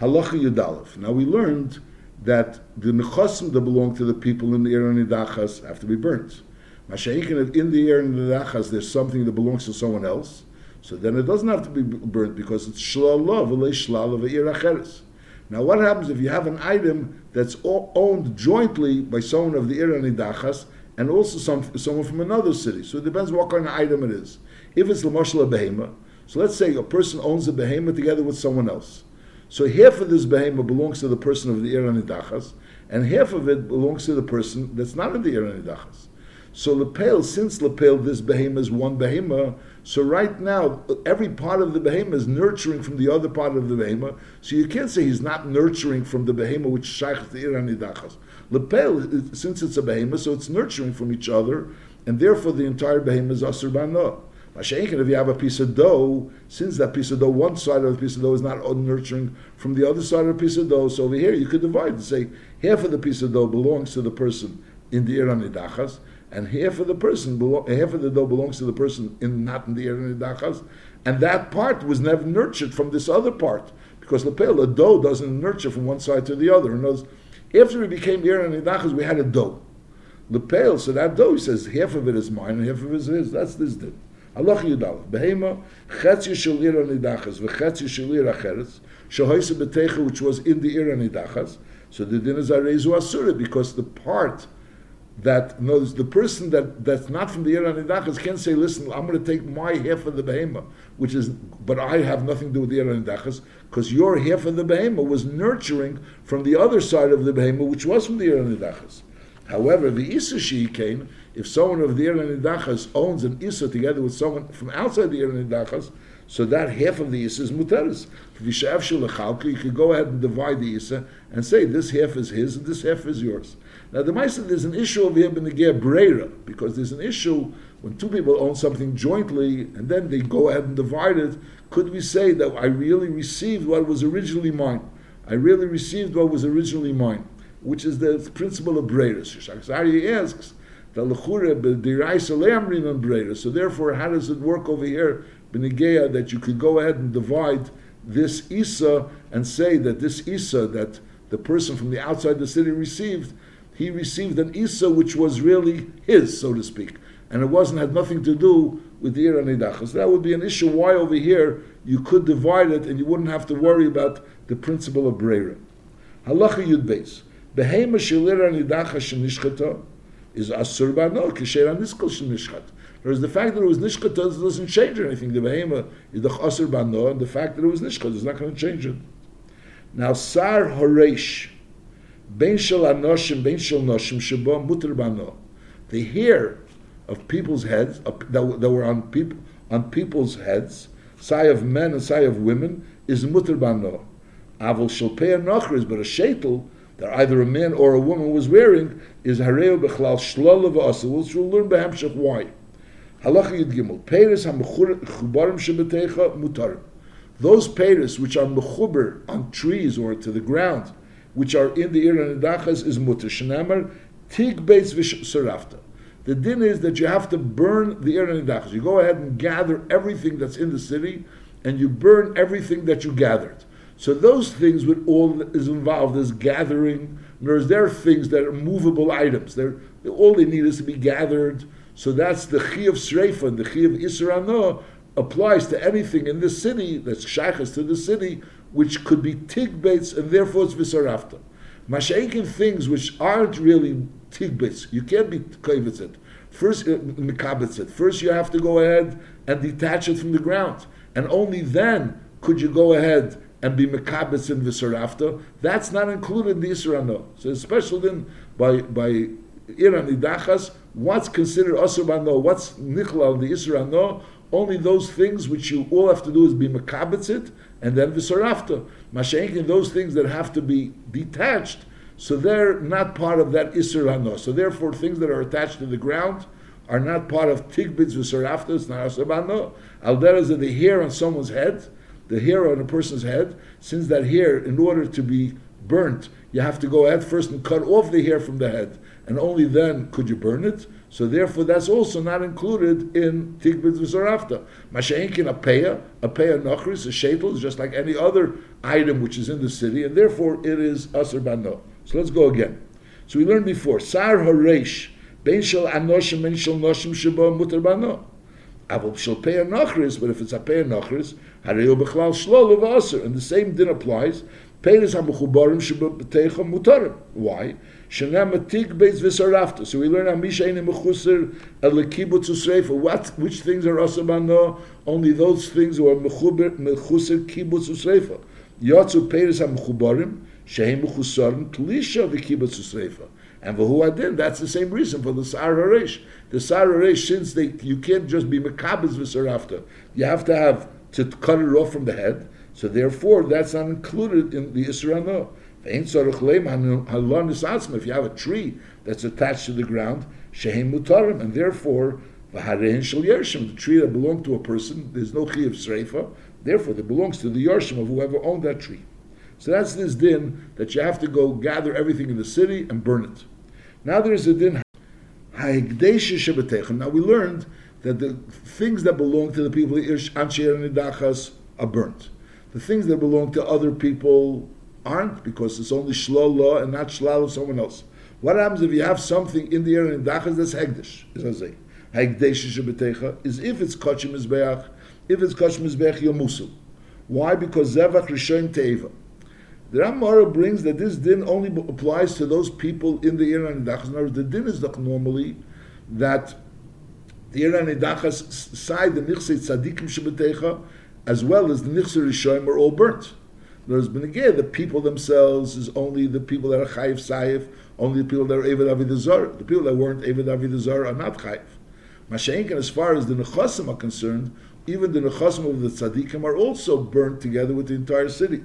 Halacha Yudalef. Now we learned that the nechasim that belong to the people in the Eran have to be burnt. Masha'inkin, in the Eran there's something that belongs to someone else, so then it doesn't have to be burnt because it's shlalav, shlalav. Now, what happens if you have an item that's owned jointly by someone of the Eran Nidachas and also some, someone from another city? So it depends what kind of item it is. If it's Lamashal Behema, so let's say a person owns a Behema together with someone else. So half of this behemoth belongs to the person of the Iran Nidachas, and half of it belongs to the person that's not in the Iran Nidachas. So Lepel, since Lepel, this behemoth is one behemoth, so right now, every part of the behemoth is nurturing from the other part of the behemoth. So you can't say he's not nurturing from the behemoth which shaykh the Iran Nidachas. Lepel, since it's a behemoth, so it's nurturing from each other, and therefore the entire behemoth is Asur Bano. Mashenkin, if you have a piece of dough, since that piece of dough, one side of the piece of dough is not nurturing from the other side of the piece of dough, so over here you could divide and say half of the piece of dough belongs to the person in the Iran Nidachas, and half of the person, half of the dough belongs to the person in not in the Iran Nidachas, and that part was never nurtured from this other part, because the lepel, a dough doesn't nurture from one side to the other. And those, after we became Iran Nidachas, we had a dough. the Lepel, so that dough, he says, half of it is mine and half of it is his. That's this din. Allah Yudal. Behema, Chetzi shel Ira Nidachas, v'Chetzi shel Ira Cheretz, Shehoyse Betecha, which was in the Ira Nidachas. So the din is Arezu Asura, because the part that knows the person that, that's not from the Nidachas can say, listen, I'm going to take my half of the behema, which is, but I have nothing to do with the Nidachas, because your half of the behema was nurturing from the other side of the behema, which was from the Nidachas. However, the Isa she came if someone of the Nidachas owns an Issa together with someone from outside the Nidachas, so that half of the Issa is Muteris. You could go ahead and divide the Issa and say this half is his and this half is yours. Now the Maisa, there's an issue him in the Breira, because there's an issue when two people own something jointly and then they go ahead and divide it. Could we say that I really received what was originally mine? I really received what was originally mine, which is the principle of Breira. Shashak asks. So therefore, how does it work over here, b'negeya, that you could go ahead and divide this isa and say that this isa that the person from the outside the city received, he received an isa which was really his, so to speak, and it wasn't had nothing to do with the Iran So that would be an issue why over here you could divide it and you wouldn't have to worry about the principle of Breira. Halacha Yud Beis. Behema shelir anidachas shenishchata is asur ba'no kisher aniskol nishchat. Whereas the fact that it was nishchat doesn't change anything. The behema is the asur ba'no, and the fact that it was nishchat is not going to change it. Now sar horesh ben shel anoshim ben shel noshim shebo muter ba'no. The hair of people's heads that, that were on people on people's heads, sai of men and sai of women, is muter ba'no. Avol shel pei but a shetel that either a man or a woman was wearing is hareu bechlal shlala v'asa. We'll learn b'hamshach why. Halacha Yud Gimel. Peiris ha-mechubarim shebetecha mutarim. Those peiris which are mechuber on trees or to the ground, which are in the ir and is mutar. Shenamar tig beitz v'sarafta. The din is that you have to burn the Ir Nidachas. You go ahead and gather everything that's in the city, and you burn everything that you gathered. So those things with all is involved is gathering. Whereas there are things that are movable items. They're, all they need is to be gathered. So that's the chi of Sreifa and the chi of Isra'ano applies to anything in the city that's shaykhs to the city, which could be tigbates and therefore it's visarafta. Mashaikin things which aren't really tigbates, you can't be kavitz it. First, uh, it. First, you have to go ahead and detach it from the ground, and only then could you go ahead and be mekabetz in visarafta. That's not included in the Isra'ano. So, especially then by by Iran Idachas, what's considered Asur what's Nichlal, the Isra'ano, only those things which you all have to do is be makabetzit and then visarafta. Mashenkin, those things that have to be detached, so they're not part of that hano. So therefore, things that are attached to the ground are not part of tigbitz visarafta. It's not asabano. Aldera is the hair on someone's head, the hair on a person's head. Since that hair, in order to be burnt, you have to go ahead first and cut off the hair from the head, and only then could you burn it. So therefore, that's also not included in Tigbit V'Zarafta. Masha'inkin a peya, a peya nochris, a shetel, is just like any other item which is in the city, and therefore it is Asr Bano. So let's go again. So we learned before, Sar Haresh, Ben Shel Anoshim, Ben Shel Noshim Shabo Mutar Bano. Avol Shel peya nochris, but if it's a peya nochris, Hareu Bechlal Shlol and the same din applies, Peiris HaMechubarim Shabo B'Teicha Mutarim. Why? So we learn Amisha Mechusir Elekibutz Usreifa. What? Which things are Asabano? Only those things who are Mechusir Kibutz Usreifa. Yotzu Peiris HaMechubarim Shehem Mechusarim Klisha V'Kibutz Usreifa. And for who Adin, that's the same reason for the Sar Haresh. The Sar Haresh, since they, you can't just be Mekabez V'Sarafta, you have to have to cut it off from the head. So therefore, that's not included in the Israel. If you have a tree that's attached to the ground, mutarim, and therefore the tree that belonged to a person, there's no chi of sreifa, therefore it belongs to the yershim of whoever owned that tree. So that's this din that you have to go gather everything in the city and burn it. Now there's a din Now we learned that the things that belong to the people are burnt. The things that belong to other people aren't because it's only shlol law and not shlal of someone else. What happens if you have something in the area in dachas that's hegdish? Is I say hegdish is if it's kachim mizbeach, if it's kachim mizbeach yomusu. Why? Because zevach rishon teiva. The Ramara brings that this din only applies to those people in the Iran Nidachas. In other words, the din is normally that the Iran Nidachas side, the Nichse Tzadikim Shabbatecha, as well as the Nichse Rishoim are all burnt. There's the people themselves is only the people that are chayiv saif, only the people that are Eved Avidazar. The people that weren't Eved Avidazar are not chayiv. Mashenkin, as far as the nechasim are concerned, even the nechasim of the tzaddikim are also burnt together with the entire city.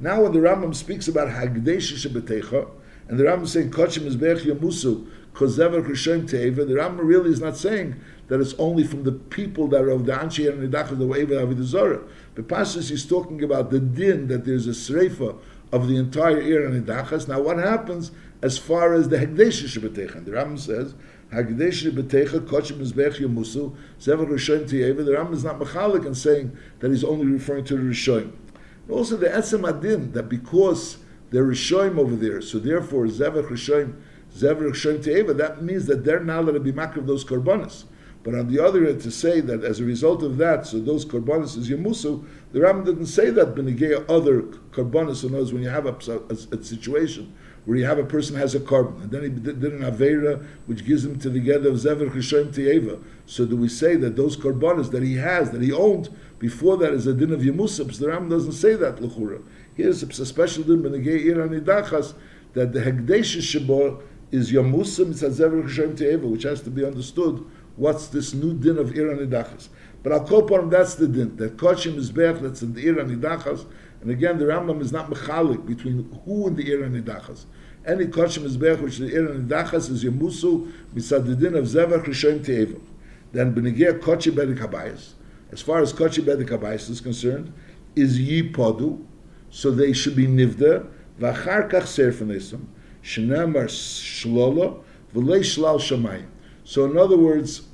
Now, when the Rambam speaks about Hagdesh Shabbatecha, and the Rambam is saying Kochim Mizbech Yamusu, Kozever Krishem Teva, the Rambam really is not saying that it's only from the people that are of the Anshi and Nidachah, the Eved Avidazara. But Pashas is talking about the din that there's a sreifa of the entire Ir and Idachas. Now, what happens as far as the Hagdesh Shabbatecha? The Rambam says, Hagdesh Shabbatecha, Kochim Mizbech Yamusu, Zever Rishon Tiyeva. The Rambam is not mechalik and saying that he's only referring to the Rishon. Also, the Etzem Adin, that because they're Rishoim over there, so therefore, Zever Rishoim, Zever Rishon Tiyeva, that means that they're now going to be makriv those korbanos. But on the other hand, to say that as a result of that, so those korbanos is yamusu, the Ram didn't say that benigea other korbanos. So knows when you have a, a, a, situation where you have a person has a carbon and then he did, an avera which gives him to the gather of zever cheshem tieva. So do we say that those korbanos that he has that he owned before that is a din of yamusa? So the Ram doesn't say that lechura. Here's a special din benigea iranidachas that the hegdesh shabo is yamusa mitzad zever cheshem tieva, which has to be understood what's this new din of Iran Nidachas. But I'll upon that's the din. That Kochim is Bech, that's in the Iran Nidachas. And again, the Rambam is not mechalik between who and the Iran Nidachas. Any Kochim is Bech, which the Iran Nidachas is Yemusu, mitzad the din of Zevach Rishon Te'eva. Then Benegir Kochi Bedek Habayis. As far as Kochi Bedek Habayis is concerned, is Yipodu, so they should be Nivda, Vachar Kach Serfanesim, Shenamar Shlola, V'lei Shlal Shamayim. So in other words,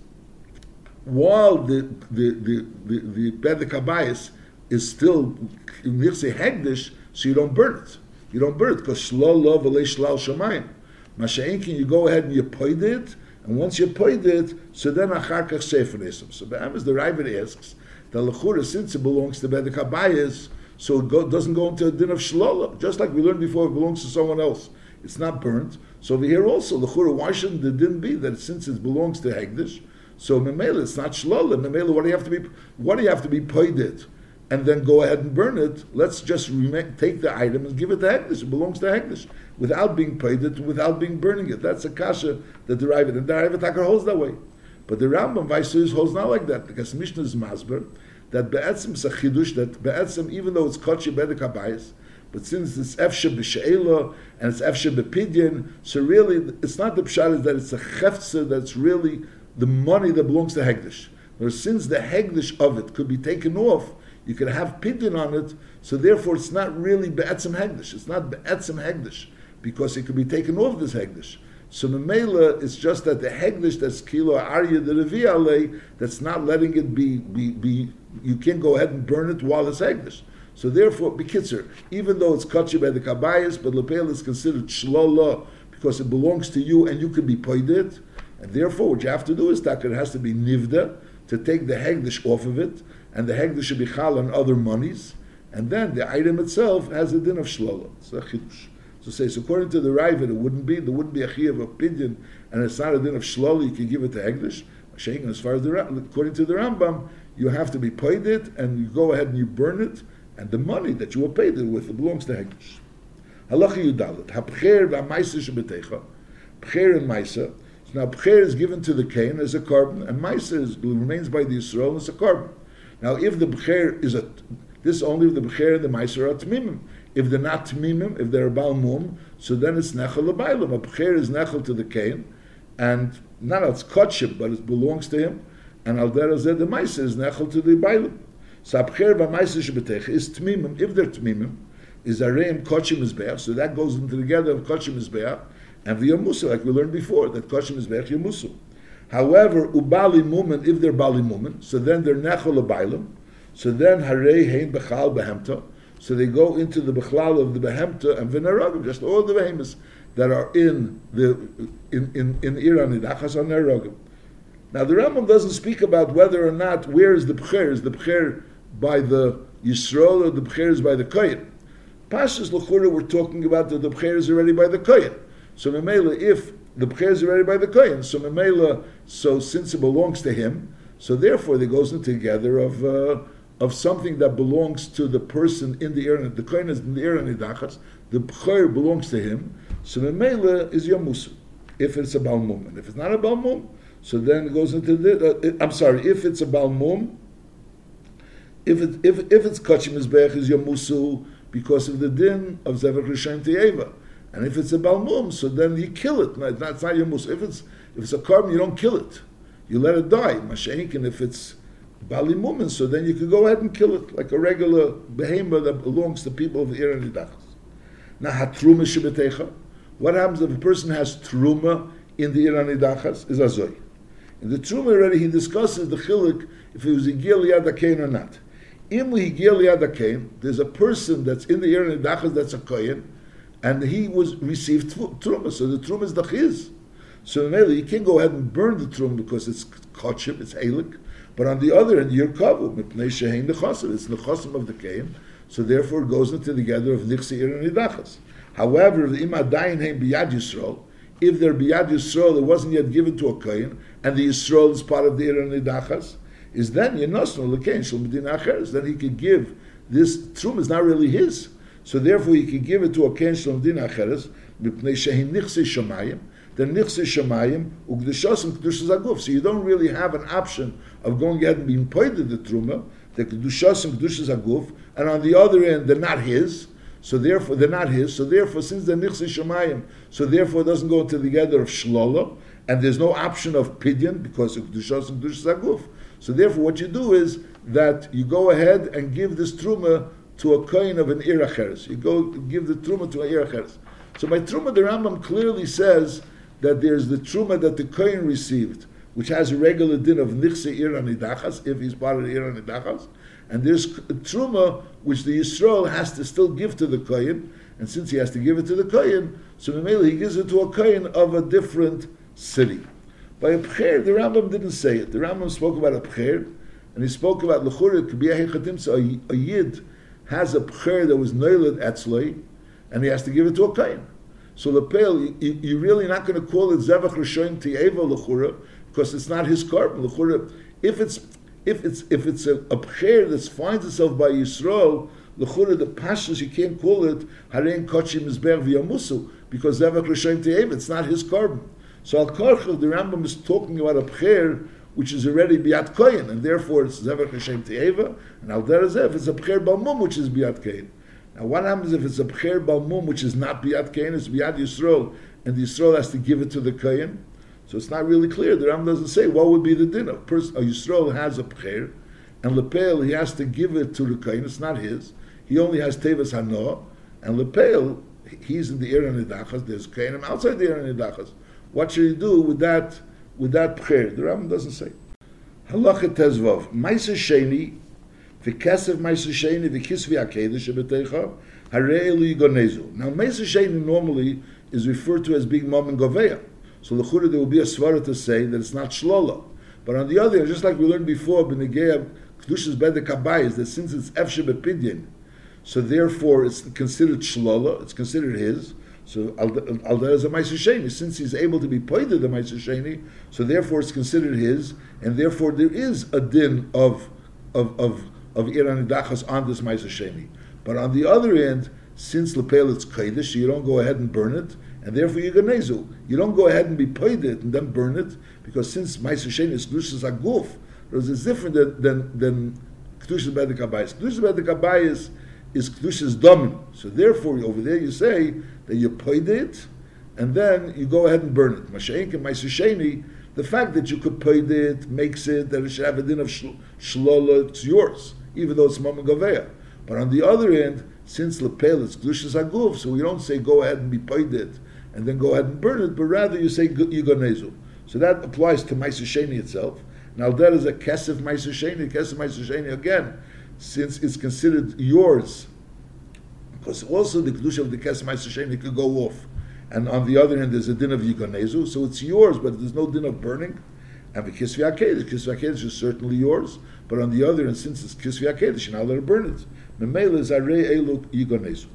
while the the the the, the is still Nirse Hegdish, so you don't burn it. You don't burn it because Shlal Lov Shlal Shemayim. Masha'inkin, you go ahead and you poid it, and once you poid it, so then Acharkach Sefer Nesim. So Be'emes, the Ravid asks, the Lechura, since it belongs to Bedek so it go, doesn't go into a din of Shlala, just like we learned before, it belongs to someone else. It's not burnt. So over here also, Lechura, why shouldn't the din be that since it belongs to Hegdish, so Memela, it's not Shlala. Memela, what do you have to be, what do you have to be poided? and then go ahead and burn it. Let's just take the item and give it to Hekdesh. It belongs to Hekdesh without being paid it, without being burning it. That's a kasha that Ravid and the Takar holds that way. But the Rambam Vaisuyus holds not like that because Mishnah is masber that be'etzim is a chidush that be'etzim even though it's kotche bedek habayis, but since it's efshe b'she'ela and it's efshe b'pidyin, so really it's not the pshat is that it's a cheftze that's really the money that belongs to Hegdish. But since the Hegdish of it could be taken off, you could have pidyon on it, so therefore it's not really be'etzim hegdish. It's not be'etzim hegdish, because it could be taken off this hegdish. So Memela, it's just that the hegdish that's kilo arya the revi that's not letting it be, be, be, you can't go ahead and burn it while it's hegdish. So therefore, bekitzer, even though it's kutchi by the kabayas, but lepel is considered shlola because it belongs to you and you can be poided. And therefore, what you have to do is that it has to be nivda to take the hegdish off of it and the hegdish should be chal on other monies, and then the item itself has a din of shlola. It's a chidush. So says according to the Ravid, it wouldn't be there wouldn't be a chiyav of opinion, and it's not a din of shlola. You can give it to hegdish. As far as the according to the Rambam, you have to be paid it, and you go ahead and you burn it, and the money that you were paid it with it belongs to hegdish. Halacha yudalit hapcher v'maisa shebetecha, pcher and maisa. Now pcher is given to the kain as a carbon, and maisa remains by the Yisrael as a carbon. Now, if the b'cher is a, this only if the b'cher and the meiser are tmimim. If they're not tmimim, if they're balmum, so then it's nechel lebailim. A b'cher is nechel to the kain, and not as kotship, but it belongs to him. And al derazeh the meiser is nechel to the bailim. So a b'cher v'meiser shebetech is tmimim. If they're tmimim, is areim kotshim mizbeach. So that goes into the together of kotshim mizbeach and the like we learned before, that kotshim mizbeach yamusu. However, ubali mumen, if they're bali mumen, so then they're nechol abailim, so then harei hein bechal behemta, so they go into the bechlal of the behemta and v'neragim, just all the behemoths that are in the in in, in Iran idachas on neragim. Now the Rambam doesn't speak about whether or not where is the b'cher. Is the b'cher by the Yisrael or the b'cher is by the Kohen? Pashas Lechura we're talking about that the b'cher is already by the Kohen. So Memela, if the b'cher is already by the kohen. So memela, so since it belongs to him, so therefore there goes into together of uh, of something that belongs to the person in the area. The kohen is in the area nidachas. The b'cher belongs to him. So memela is yamusu. If it's a balmum, and if it's not a balmum, so then it goes into the. Uh, I'm sorry, if it's a balmum. If it, if if it's kachim mizbech is yamusu because of the din of zevach rishayim teyeva. And if it's a balmum, so then you kill it. That's not your mus. If it's if it's a carbon, you don't kill it. You let it die. Mashenk, and if it's balimumin, so then you can go ahead and kill it like a regular behemoth that belongs to people of the Ir and Now hatruma shibetecha. What happens if a person has truma in the Ir and Is azoy. In the truma already he discusses the chilik if it was a gil yad or not. In the gil yad there's a person that's in the Ir and that's a kohen and he was received truma. So the truma is the chiz. So really, you can't go ahead and burn the truma because it's kotchim, it's halik. But on the other end, you're kavu mipnei shehein nechasim. It's nechasim of the kain. So therefore, it goes into the gather of nixi and nidachas. However, the imadayin heim biyad yisrael. If they're biyad yisrael, it wasn't yet given to a kain, and the yisrael is part of the ir nidachas, is then yenosno lekain shel medina. Then he could give this truma is not really his. So therefore, you can give it to a ken shalom din acheres, mipnei shehin nichse shamayim, the nichse shamayim, ugdeshosim kedushas aguf. So you don't really have an option of going ahead and being paid the truma, the kedushosim kedushas aguf, and on the other end, they're not his, so therefore, they're not his, so therefore, since they're nichse shamayim, so therefore it doesn't go into the gather of shlola, and there's no option of pidyon, because of kedushosim kedushas aguf. So therefore, what you do is that you go ahead and give this truma to a coin of an iracheres. You go give the truma to an iracheres. So by truma, the Rambam clearly says that there's the truma that the kohen received, which has a regular din of nichse ir anidachas, if he's part of the ir anidachas, and there's a truma which the Yisrael has to still give to the kohen, and since he has to give it to the kohen, so Mamela he gives it to a kohen of a different city. By a pcher, the Rambam didn't say it. The Rambam spoke about a pcher, and he spoke about lechura k'biyah a yid has a pcher that was noiled etzloi, and he has to give it to a kain. So lepel, you, you're really not going to call it zevach rishoyim ti'eva lechura because it's not his carbon. Lechura, if it's if it's if it's a, a pcher that finds itself by Yisrael, lechura the pashas you can't call it harein kochim mizber v'yamusu because zevach rishoyim ti'eva. It's not his carbon. So al karchel the Rambam is talking about a pcher which is already biat koyin, and therefore it's zevach Hashem te'eva, and al derezev it's a pcher balmum which is biat koyin. Now what happens if it's a pcher balmum which is not biat koyin, it's biat Yisrael, and the Yisrael has to give it to the koyin? So it's not really clear. The Ram doesn't say what would be the din. A person, a Yisrael has a pcher, and lepel he has to give it to the koyin. It's not his. He only has tevas hano, and lepel he's in the area nidachas. There's koyin outside the area nidachas. What should he do with that? With that prayer. The Rambam doesn't say. Halacha tezvov. Maisa sheni, v'kesev maisa sheni, v'kisvi akedesh shebetecha, harei. Now, maisa sheni normally is referred to as being mom and goveya. So the there will be a svara to say that it's not shlola. But on the other hand, just like we learned before, b'negeya kedushas bedek is that since it's efshe bepidyin, so therefore it's considered shlola, it's considered his, so Alda is a Meiser. Since he's able to be pointed the Meiser so therefore it's considered his, and therefore there is a din of of of of Iran Dachas on this Meiser. But on the other end, since Lepel it's Kaidish, you don't go ahead and burn it, and therefore you Ganezu. You don't go ahead and be pointed and then burn it, because since Meiser is Kedushas Aguf, it's different than than, than Kedushas Bedek Abayis. Kedushas Bedek Abayis is Kedushas Domin. So therefore over there you say that you paid it, and then you go ahead and burn it. Mashaink and Maisusheni, the fact that you could pay it makes it that it should have a din of shlola, it's yours, even though it's mama gaveya. But on the other end, since lepel is glushas aguf, so we don't say go ahead and be paid it and then go ahead and burn it, but rather you say yigonezu. So that applies to Maisusheni itself. Now that is a kesef Maisusheni, kesef Maisusheni again, since it's considered yours because also the kedusha of the kesem Hashem could go off, and on the other hand there's a din of yikonezu, so it's yours, but there's no din of burning. And the kisvi akedah, kisvi is certainly yours, but on the other hand, since it's kisvi you're not allowed to burn it. Memela is elu yikonezu.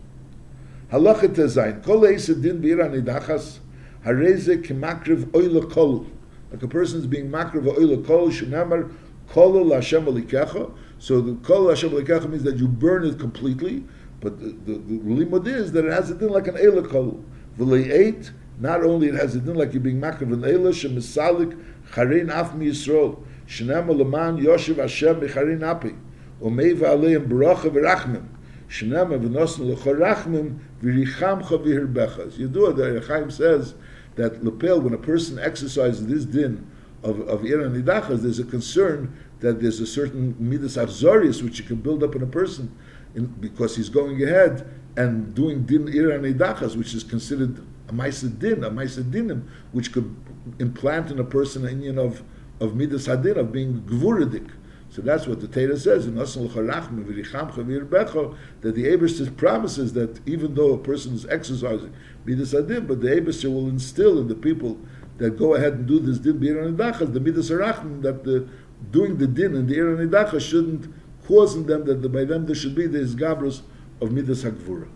Halacha tezayin kol eisa din b'ira nidachas hareze kemakriv oila kol. Like a person is being makriv oila kol shenamar kol Hashem alikecha. So the kol Hashem alikecha means that you burn it completely. But the, the, the limud is that it has a din like an Eila kol. eight, not only it has a din like you're being makav an Eila, shemisalik charin af mi Yisrael, shenam leman yoshev Hashem becharin api, umeiva aleim baracha v'rachmim, shenam v'nosn l'chorachmim v'richamcha v'hirbechas. You do it, the Chaim says that lapel, when a person exercises this din of, of Iran Nidachas, there's a concern that there's a certain midas arzorius which you can build up in a person, in, because he's going ahead and doing din ira nidachas, which is considered a ma'aseh din, a ma'aseh dinim, which could implant in a person an union of of midas hadin of being gvuridik. So that's what the Torah says in that the Abishter promises that even though a person is exercising midas hadin, but the Abishter will instill in the people that go ahead and do this din b'ira the midas harachim, that the doing the din and the ira shouldn't causing them that by them there should be the isgabrus of midas hakvura.